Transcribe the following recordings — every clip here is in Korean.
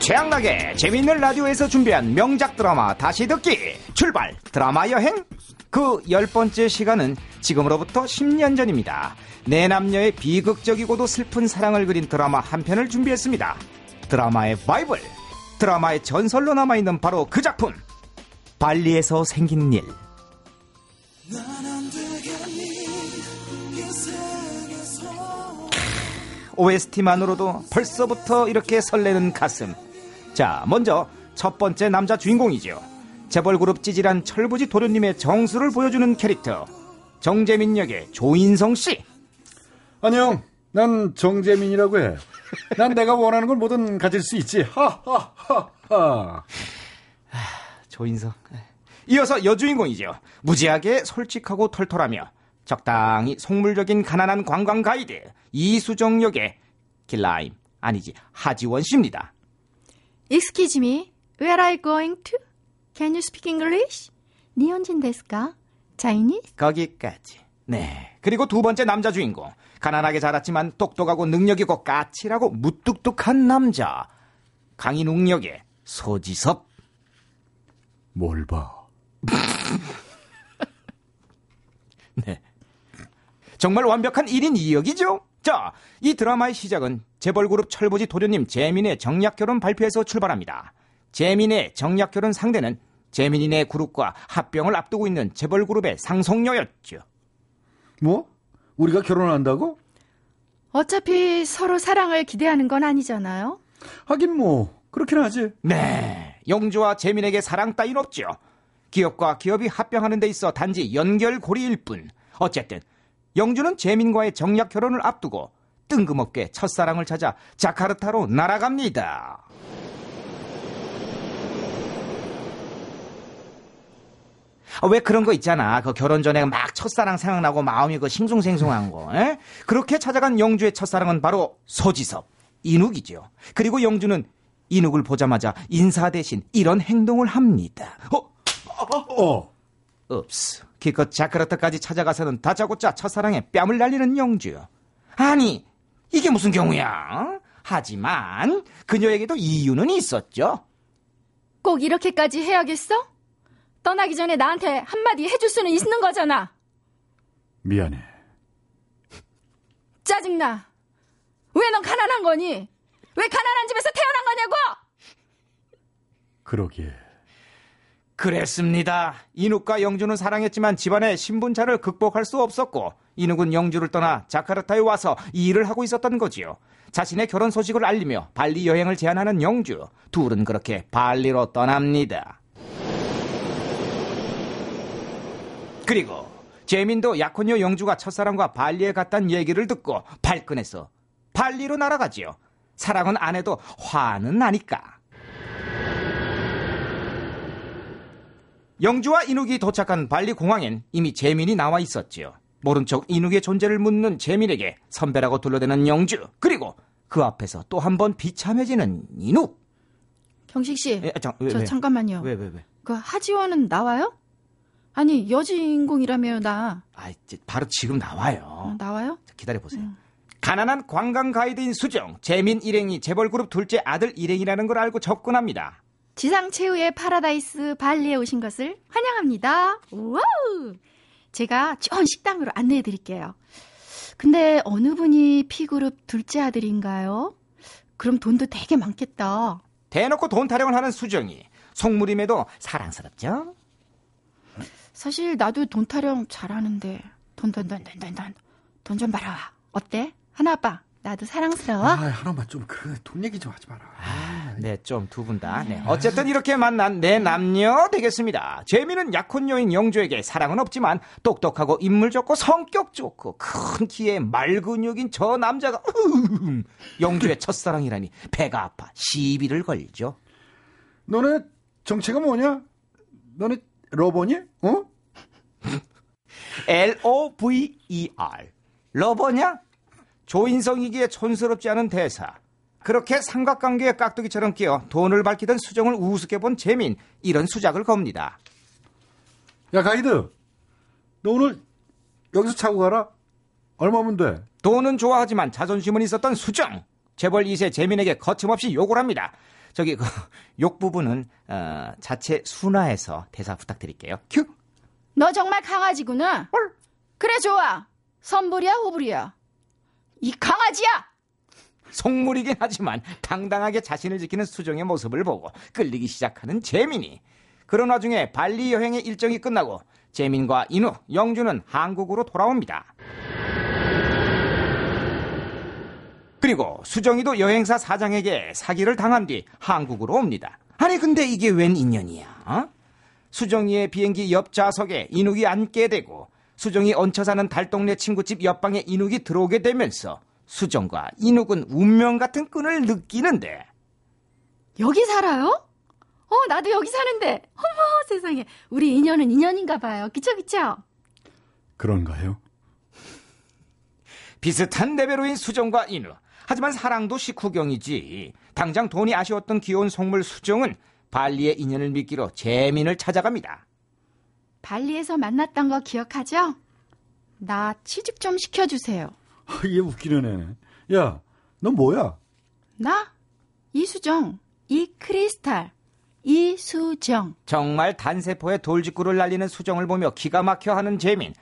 최양락의 재미있는 라디오에서 준비한 명작 드라마 다시 듣기 출발 드라마 여행 그 열 번째 시간은 지금으로부터 10년 전입니다. 내 남녀의 비극적이고도 슬픈 사랑을 그린 드라마 한 편을 준비했습니다. 드라마의 바이블 드라마의 전설로 남아있는 바로 그 작품 발리에서 생긴 일 OST만으로도 벌써부터 이렇게 설레는 가슴. 자, 먼저 첫 번째 남자 주인공이죠. 재벌그룹 찌질한 철부지 도련님의 정수를 보여주는 캐릭터. 정재민 역의 조인성 씨. 안녕. 난 정재민이라고 해. 난 내가 원하는 걸 뭐든 가질 수 있지. 하하하하. 조인성. 이어서 여주인공이죠. 무지하게 솔직하고 털털하며 적당히 속물적인 가난한 관광 가이드 이수정 역의 길라임 아니지 하지원 씨입니다. Excuse me, where are you going to? Can you speak English? 니혼진 데스까? Chinese? 거기까지. 네. 그리고 두 번째 남자 주인공. 가난하게 자랐지만 똑똑하고 능력있고 까칠하고 무뚝뚝한 남자. 강인웅 역의 소지섭. 뭘 봐. 네. 정말 완벽한 1인 2역이죠? 자, 이 드라마의 시작은 재벌그룹 철부지 도련님 재민의 정략결혼 발표에서 출발합니다. 재민의 정략결혼 상대는 재민이네 그룹과 합병을 앞두고 있는 재벌그룹의 상속녀였죠. 뭐? 우리가 결혼한다고? 어차피 서로 사랑을 기대하는 건 아니잖아요. 하긴 뭐 그렇긴 하지. 네, 영주와 재민에게 사랑 따윈 없죠. 기업과 기업이 합병하는 데 있어 단지 연결고리일 뿐. 어쨌든 영주는 재민과의 정략 결혼을 앞두고 뜬금없게 첫사랑을 찾아 자카르타로 날아갑니다. 아, 왜 그런 거 있잖아. 그 결혼 전에 막 첫사랑 생각나고 마음이 그 싱숭생숭한 거. 에? 그렇게 찾아간 영주의 첫사랑은 바로 소지섭, 인욱이죠. 그리고 영주는 인욱을 보자마자 인사 대신 이런 행동을 합니다. 어? 어. 없스. 기껏 자카르타까지 찾아가서는 다짜고짜 첫사랑에 뺨을 날리는 영주. 아니, 이게 무슨 경우야? 하지만 그녀에게도 이유는 있었죠. 꼭 이렇게까지 해야겠어? 떠나기 전에 나한테 한마디 해줄 수는 있는 거잖아. 미안해. 짜증나. 왜 넌 가난한 거니? 왜 가난한 집에서 태어난 거냐고! 그러게. 그랬습니다. 인욱과 영주는 사랑했지만 집안의 신분차를 극복할 수 없었고 인욱은 영주를 떠나 자카르타에 와서 이 일을 하고 있었던 거지요. 자신의 결혼 소식을 알리며 발리 여행을 제안하는 영주. 둘은 그렇게 발리로 떠납니다. 그리고 재민도 약혼녀 영주가 첫사랑과 발리에 갔다는 얘기를 듣고 발끈해서 발리로 날아가지요. 사랑은 안 해도 화는 나니까. 영주와 인욱이 도착한 발리 공항엔 이미 재민이 나와 있었지요. 모른 척 인욱의 존재를 묻는 재민에게 선배라고 둘러대는 영주. 그리고 그 앞에서 또 한 번 비참해지는 인욱. 경식 씨, 에, 자, 왜, 저 왜? 잠깐만요. 왜, 왜, 왜? 그 하지원은 나와요? 아니 여주인공이라며 나 아, 이제 바로 지금 나와요. 어, 나와요? 자, 기다려 보세요. 가난한 관광 가이드인 수정, 재민 일행이 재벌그룹 둘째 아들 일행이라는 걸 알고 접근합니다. 지상 최후의 파라다이스 발리에 오신 것을 환영합니다. 와우! 제가 좋은 식당으로 안내해 드릴게요. 근데 어느 분이 P그룹 둘째 아들인가요? 그럼 돈도 되게 많겠다. 대놓고 돈 타령을 하는 수정이 속물임에도 사랑스럽죠? 사실 나도 돈 타령 잘하는데 돈 돈 돈 돈 돈돈 돈 좀 벌어와. 어때? 하나 아빠 나도 사랑스러워? 아, 하나만 좀 그래. 돈 얘기 좀 하지 마라. 네, 좀 두 분 다. 네. 어쨌든 이렇게 만난 내 남녀 되겠습니다. 재미는 약혼녀인 영주에게 사랑은 없지만 똑똑하고 인물 좋고 성격 좋고 큰 키에 말근육인 저 남자가 영주의 첫사랑이라니 배가 아파 시비를 걸죠. 너네 정체가 뭐냐? 너네 러버니? 어? L-O-V-E-R. 러버냐? 조인성이기에 촌스럽지 않은 대사. 그렇게 삼각관계에 깍두기처럼 끼어 돈을 밝히던 수정을 우습게 본 재민. 이런 수작을 겁니다. 야, 가이드. 너 오늘 여기서 차고 가라? 얼마면 돼? 돈은 좋아하지만 자존심은 있었던 수정. 재벌 2세 재민에게 거침없이 욕을 합니다. 저기 그 욕 부분은 어, 자체 순화해서 대사 부탁드릴게요. 큐. 너 정말 강아지구나. 헐. 그래 좋아. 선불이야 호불이야. 이 강아지야. 속물이긴 하지만 당당하게 자신을 지키는 수정의 모습을 보고 끌리기 시작하는 재민이. 그런 와중에 발리 여행의 일정이 끝나고 재민과 인우, 영주는 한국으로 돌아옵니다. 그리고 수정이도 여행사 사장에게 사기를 당한 뒤 한국으로 옵니다. 아니 근데 이게 웬 인연이야? 어? 수정이의 비행기 옆 좌석에 인욱이 앉게 되고 수정이 얹혀 사는 달동네 친구 집 옆방에 인욱이 들어오게 되면서 수정과 인욱은 운명 같은 끈을 느끼는데 여기 살아요? 어 나도 여기 사는데. 어머 세상에. 우리 인연은 인연인가 봐요. 그쵸 그쵸? 그런가요? 비슷한 레벨로인 수정과 인우. 하지만 사랑도 식후경이지. 당장 돈이 아쉬웠던 귀여운 속물 수정은 발리의 인연을 믿기로 재민을 찾아갑니다. 발리에서 만났던 거 기억하죠? 나 취직 좀 시켜주세요. 아, 얘 웃기는 애네. 야, 너 뭐야? 나 이수정, 이 크리스탈, 이수정. 정말 단세포에 돌직구를 날리는 수정을 보며 기가 막혀 하는 재민.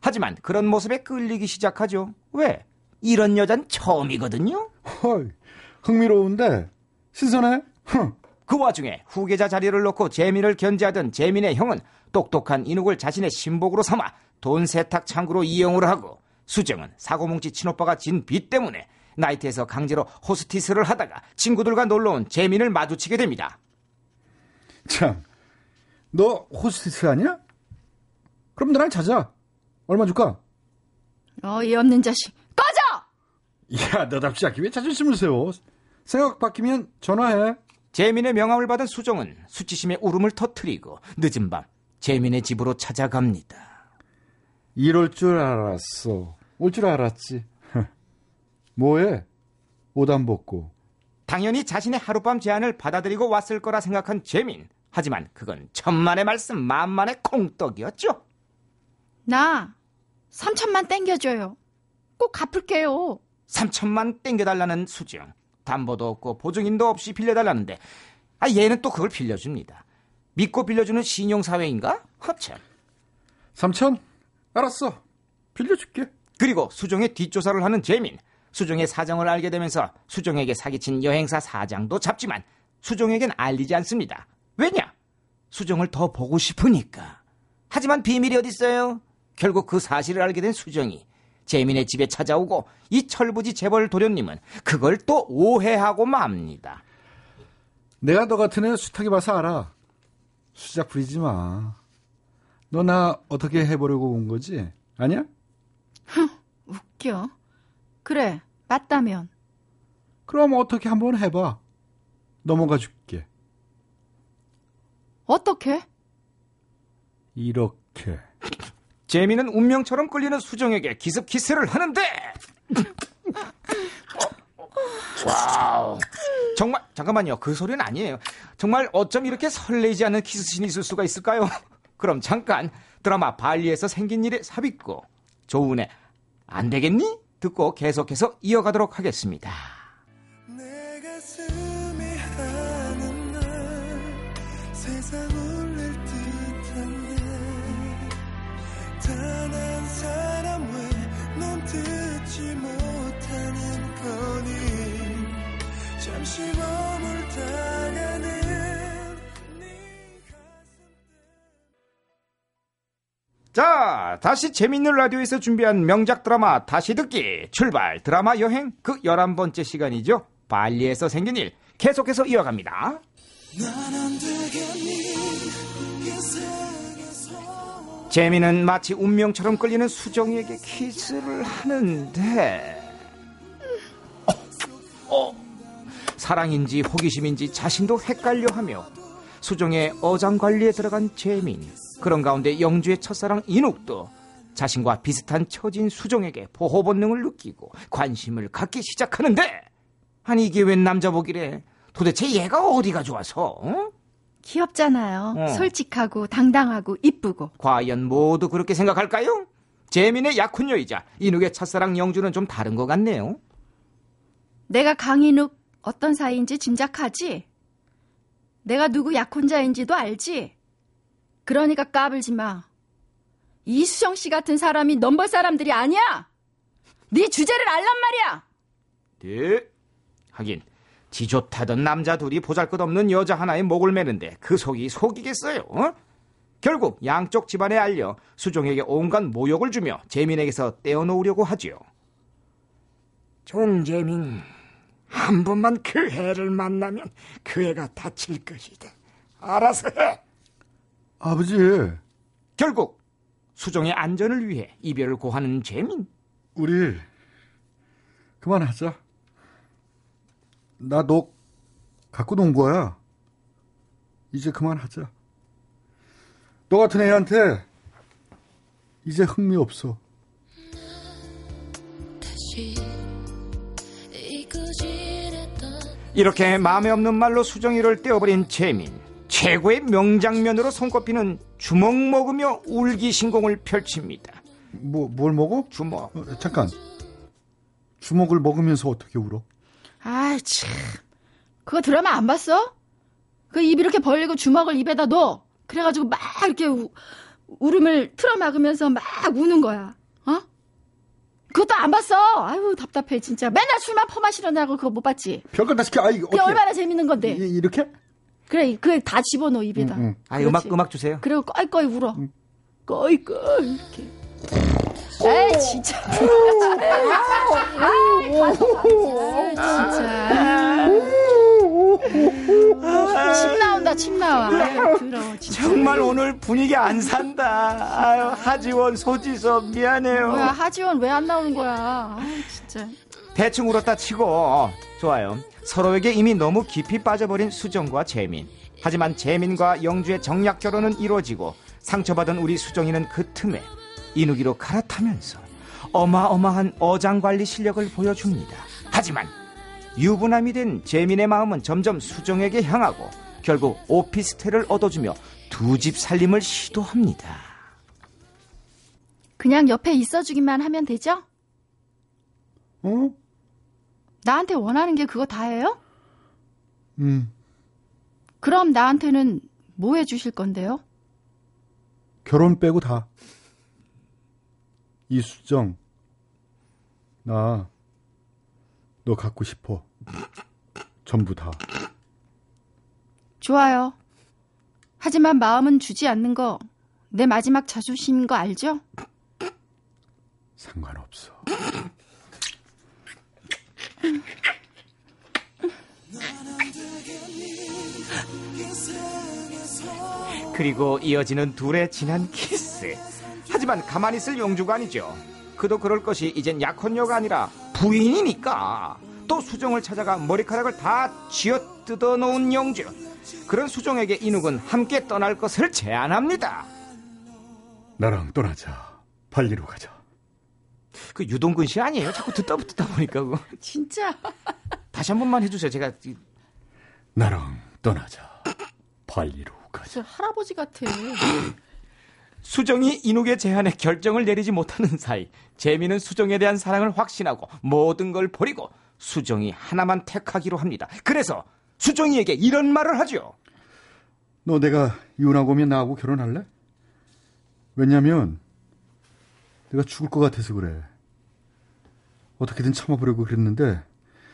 하지만 그런 모습에 끌리기 시작하죠. 왜? 이런 여잔 처음이거든요. 헐, 흥미로운데 신선해. 흥. 그 와중에 후계자 자리를 놓고 재민을 견제하던 재민의 형은 똑똑한 인욱을 자신의 신복으로 삼아 돈 세탁 창구로 이용을 하고 수정은 사고뭉치 친오빠가 진 빚 때문에 나이트에서 강제로 호스티스를 하다가 친구들과 놀러온 재민을 마주치게 됩니다. 참, 너 호스티스 아니야? 그럼 너랑 자자. 얼마 줄까? 어이없는 자식. 꺼져! 야, 너답지 않게 왜 자존심을 세워? 생각 바뀌면 전화해. 재민의 명함을 받은 수정은 수치심에 울음을 터뜨리고 늦은 밤 재민의 집으로 찾아갑니다. 이럴 줄 알았어. 올 줄 알았지. 뭐해? 옷 안 벗고. 당연히 자신의 하룻밤 제안을 받아들이고 왔을 거라 생각한 재민. 하지만 그건 천만의 말씀 만만의 콩떡이었죠. 나 3천만 땡겨줘요. 꼭 갚을게요. 3천만 땡겨달라는 수정. 담보도 없고 보증인도 없이 빌려달라는데 아 얘는 또 그걸 빌려줍니다. 믿고 빌려주는 신용사회인가? 허참. 삼천? 알았어. 빌려줄게. 그리고 수정의 뒷조사를 하는 재민. 수정의 사정을 알게 되면서 수정에게 사기친 여행사 사장도 잡지만 수정에겐 알리지 않습니다. 왜냐? 수정을 더 보고 싶으니까. 하지만 비밀이 어딨어요? 결국 그 사실을 알게 된 수정이 재민의 집에 찾아오고 이 철부지 재벌 도련님은 그걸 또 오해하고 맙니다. 내가 너 같은 애 수탉이 봐서 알아. 수작 부리지 마. 너 나 어떻게 해보려고 온 거지? 아니야? 웃겨. 그래, 맞다면. 그럼 어떻게 한번 해봐. 넘어가 줄게. 어떻게? 이렇게. 재민은 운명처럼 끌리는 수정에게 기습 키스를 하는데 와우 정말 잠깐만요 그 소리는 아니에요 정말 어쩜 이렇게 설레이지 않는 키스신이 있을 수가 있을까요 그럼 잠깐 드라마 발리에서 생긴 일에 삽입곡 조은의 안 되겠니? 듣고 계속해서 이어가도록 하겠습니다 자, 다시 재밌는 라디오에서 준비한 명작 드라마 다시 듣기. 출발. 드라마 여행. 그 11번째 시간이죠. 발리에서 생긴 일. 계속해서 이어갑니다. 재미는 마치 운명처럼 끌리는 수정이에게 키스를 하는데. 어, 어, 사랑인지 호기심인지 자신도 헷갈려하며 수정의 어장관리에 들어간 재민 그런 가운데 영주의 첫사랑 인욱도 자신과 비슷한 처진 수정에게 보호 본능을 느끼고 관심을 갖기 시작하는데 아니 이게 웬 남자 보기래 도대체 얘가 어디가 좋아서 어? 귀엽잖아요. 어. 솔직하고 당당하고 이쁘고. 과연 모두 그렇게 생각할까요? 재민의 약혼녀이자 인욱의 첫사랑 영주는 좀 다른 것 같네요. 내가 강인욱 어떤 사이인지 짐작하지? 내가 누구 약혼자인지도 알지? 그러니까 까불지 마. 이수정 씨 같은 사람이 넘볼 사람들이 아니야. 네 주제를 알란 말이야. 네. 하긴 지 좋다던 남자 둘이 보잘것없는 여자 하나의 목을 매는데 그 속이 속이겠어요. 어? 결국 양쪽 집안에 알려 수종에게 온갖 모욕을 주며 재민에게서 떼어놓으려고 하지요. 종재민 한 번만 그 애를 만나면 그 애가 다칠 것이다. 알아서 해. 아버지, 결국 수종의 안전을 위해 이별을 고하는 재민. 우리 그만하자. 나 너 갖고 논 거야. 이제 그만하자. 너 같은 애한테 이제 흥미 없어. 이렇게 마음에 없는 말로 수정이를 떼어버린 재민. 최고의 명장면으로 손꼽히는 주먹 먹으며 울기 신공을 펼칩니다. 뭐 뭘 먹어? 주먹. 어, 잠깐. 주먹을 먹으면서 어떻게 울어? 아이, 참. 그거 드라마 안 봤어? 그 입 이렇게 벌리고 주먹을 입에다 넣어. 그래가지고 막 이렇게 우, 울음을 틀어막으면서 막 우는 거야. 어? 그것도 안 봤어. 아유, 답답해, 진짜. 맨날 술만 퍼마시려냐고 그거 못 봤지? 별걸 다 시켜. 아이, 그게 어떻게? 얼마나 재밌는 건데. 이, 이렇게? 그래, 그래, 다 집어넣어, 입에다. 응, 응. 아, 그렇지. 음악, 음악 주세요. 그리고 꺼이꺼이 울어. 꺼이꺼이, 이렇게. 에이, 진짜. 아, 진짜. 침 나온다, 침 나와. 아유, 더러워, 진짜. 정말 오늘 분위기 안 산다. 아유, 하지원, 소지섭, 미안해요. 뭐야, 하지원 왜 안 나오는 거야. 아유, 진짜. 대충 울었다 치고 어, 좋아요. 서로에게 이미 너무 깊이 빠져버린 수정과 재민. 하지만 재민과 영주의 정략 결혼은 이루어지고 상처받은 우리 수정이는 그 틈에 이누기로 갈아타면서 어마어마한 어장 관리 실력을 보여줍니다. 하지만 유부남이 된 재민의 마음은 점점 수정에게 향하고 결국 오피스텔을 얻어주며 두 집 살림을 시도합니다. 그냥 옆에 있어주기만 하면 되죠? 어? 나한테 원하는 게 그거 다예요? 음, 그럼 나한테는 뭐 해주실 건데요? 결혼 빼고 다. 이수정, 나, 너 갖고 싶어. 전부 다. 좋아요. 하지만 마음은 주지 않는 거 내 마지막 자존심인 거 알죠? 상관없어. 그리고 이어지는 둘의 진한 키스. 하지만 가만히 있을 용주가 아니죠. 그도 그럴 것이 이젠 약혼녀가 아니라 부인이니까. 또 수정을 찾아가 머리카락을 다 쥐어 뜯어 놓은 영주. 그런 수정에게 이누은 함께 떠날 것을 제안합니다. 나랑 떠나자. 발리로 가자. 그 유동근 씨 아니에요? 자꾸 듣다 듣다 보니까 그거. 진짜. 다시 한 번만 해주세요. 제가 이- 나랑 떠나자. 발리로 가자. 할아버지 같아. 수정이 인욱의 제안에 결정을 내리지 못하는 사이 재미는 수정에 대한 사랑을 확신하고 모든 걸 버리고 수정이 하나만 택하기로 합니다. 그래서 수정이에게 이런 말을 하죠. 너 내가 이혼하고 오면 나하고 결혼할래? 왜냐면 내가 죽을 것 같아서 그래. 어떻게든 참아보려고 그랬는데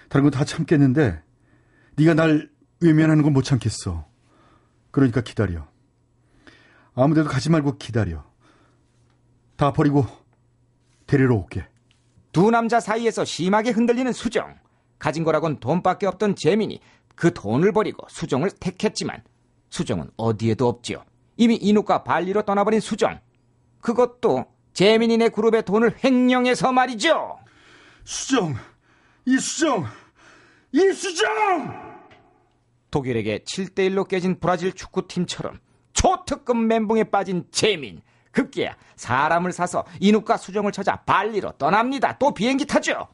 다른 건다 참겠는데 네가 날 외면하는 건 못 참겠어. 그러니까 기다려. 아무데도 가지 말고 기다려. 다 버리고 데리러 올게. 두 남자 사이에서 심하게 흔들리는 수정. 가진 거라곤 돈밖에 없던 재민이 그 돈을 버리고 수정을 택했지만 수정은 어디에도 없지요. 이미 인욱과 발리로 떠나버린 수정. 그것도 재민이네 그룹의 돈을 횡령해서 말이죠. 수정! 이수정! 이수정! 독일에게 7대1로 깨진 브라질 축구팀처럼 초특급 멘붕에 빠진 재민. 급기야 사람을 사서 인욱과 수정을 찾아 발리로 떠납니다. 또 비행기 타죠.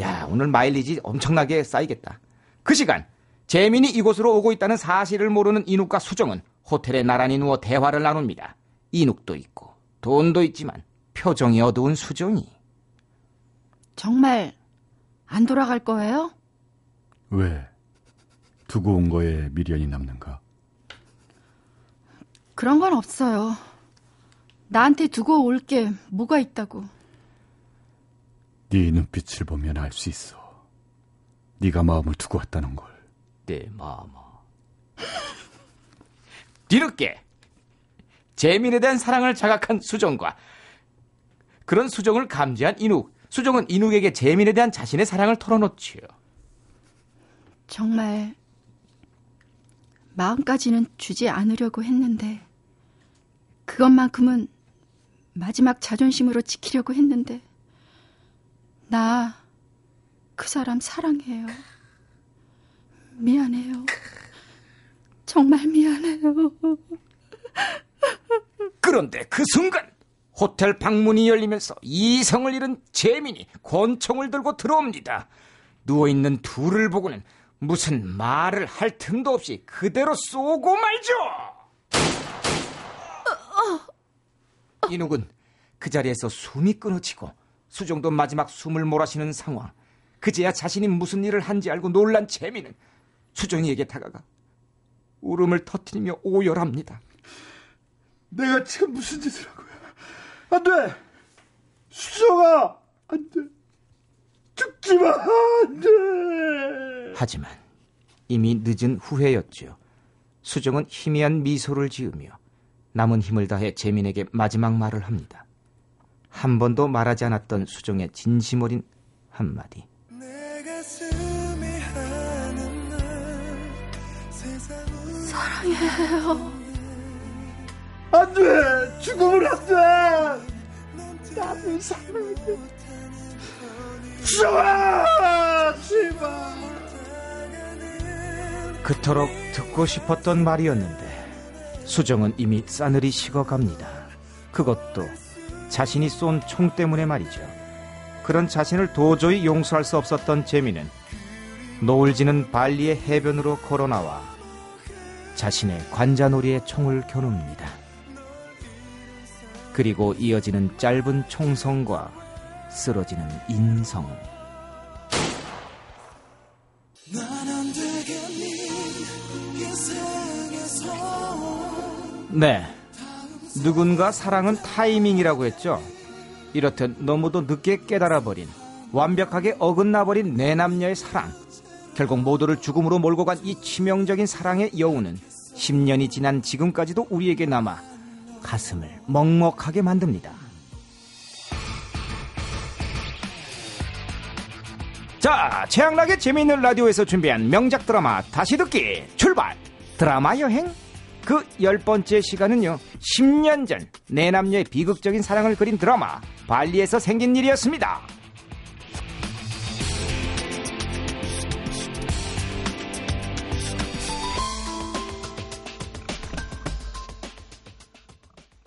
야, 오늘 마일리지 엄청나게 쌓이겠다. 그 시간 재민이 이곳으로 오고 있다는 사실을 모르는 인욱과 수정은 호텔에 나란히 누워 대화를 나눕니다. 인욱도 있고 돈도 있지만 표정이 어두운 수정이. 정말 안 돌아갈 거예요? 왜? 두고 온 거에 미련이 남는가? 그런 건 없어요. 나한테 두고 올 게 뭐가 있다고. 네 눈빛을 보면 알 수 있어. 네가 마음을 두고 왔다는 걸. 내 마마. 뒤늦게 재민에 대한 사랑을 자각한 수정과 그런 수정을 감지한 인욱. 수정은 인욱에게 재민에 대한 자신의 사랑을 털어놓지요. 정말 마음까지는 주지 않으려고 했는데 그것만큼은 마지막 자존심으로 지키려고 했는데 나 그 사람 사랑해요. 미안해요. 정말 미안해요. 그런데 그 순간 호텔 방문이 열리면서 이성을 잃은 재민이 권총을 들고 들어옵니다. 누워있는 둘을 보고는 무슨 말을 할 틈도 없이 그대로 쏘고 말죠. 이누군 그 자리에서 숨이 끊어지고 수정도 마지막 숨을 몰아쉬는 상황. 그제야 자신이 무슨 일을 한지 알고 놀란 재민은 수정이에게 다가가 울음을 터뜨리며 오열합니다. 내가 지금 무슨 짓을 한 거야? 안 돼! 수정아! 안 돼! 죽지 마! 안 돼! 하지만 이미 늦은 후회였지요. 수정은 희미한 미소를 지으며 남은 힘을 다해 재민에게 마지막 말을 합니다. 한 번도 말하지 않았던 수정의 진심 어린 한마디. 세상은 안 돼! 죽으면 안 돼! 나도 사랑해! 수정아! 제발! 그토록 듣고 싶었던 말이었는데 수정은 이미 싸늘히 식어갑니다. 그것도 자신이 쏜 총 때문에 말이죠. 그런 자신을 도저히 용서할 수 없었던 재민은 노을 지는 발리의 해변으로 걸어나와 자신의 관자놀이에 총을 겨눕니다. 그리고 이어지는 짧은 총성과 쓰러지는 인성. 네. 누군가 사랑은 타이밍이라고 했죠. 이렇듯 너무도 늦게 깨달아버린, 완벽하게 어긋나버린 내 남녀의 사랑. 결국 모두를 죽음으로 몰고 간 이 치명적인 사랑의 여우는 10년이 지난 지금까지도 우리에게 남아 가슴을 먹먹하게 만듭니다. 자, 최양락의 재미있는 라디오에서 준비한 명작 드라마 다시 듣기 출발! 드라마 여행? 그 열 번째 시간은요, 10년 전 내 남녀의 비극적인 사랑을 그린 드라마 발리에서 생긴 일이었습니다.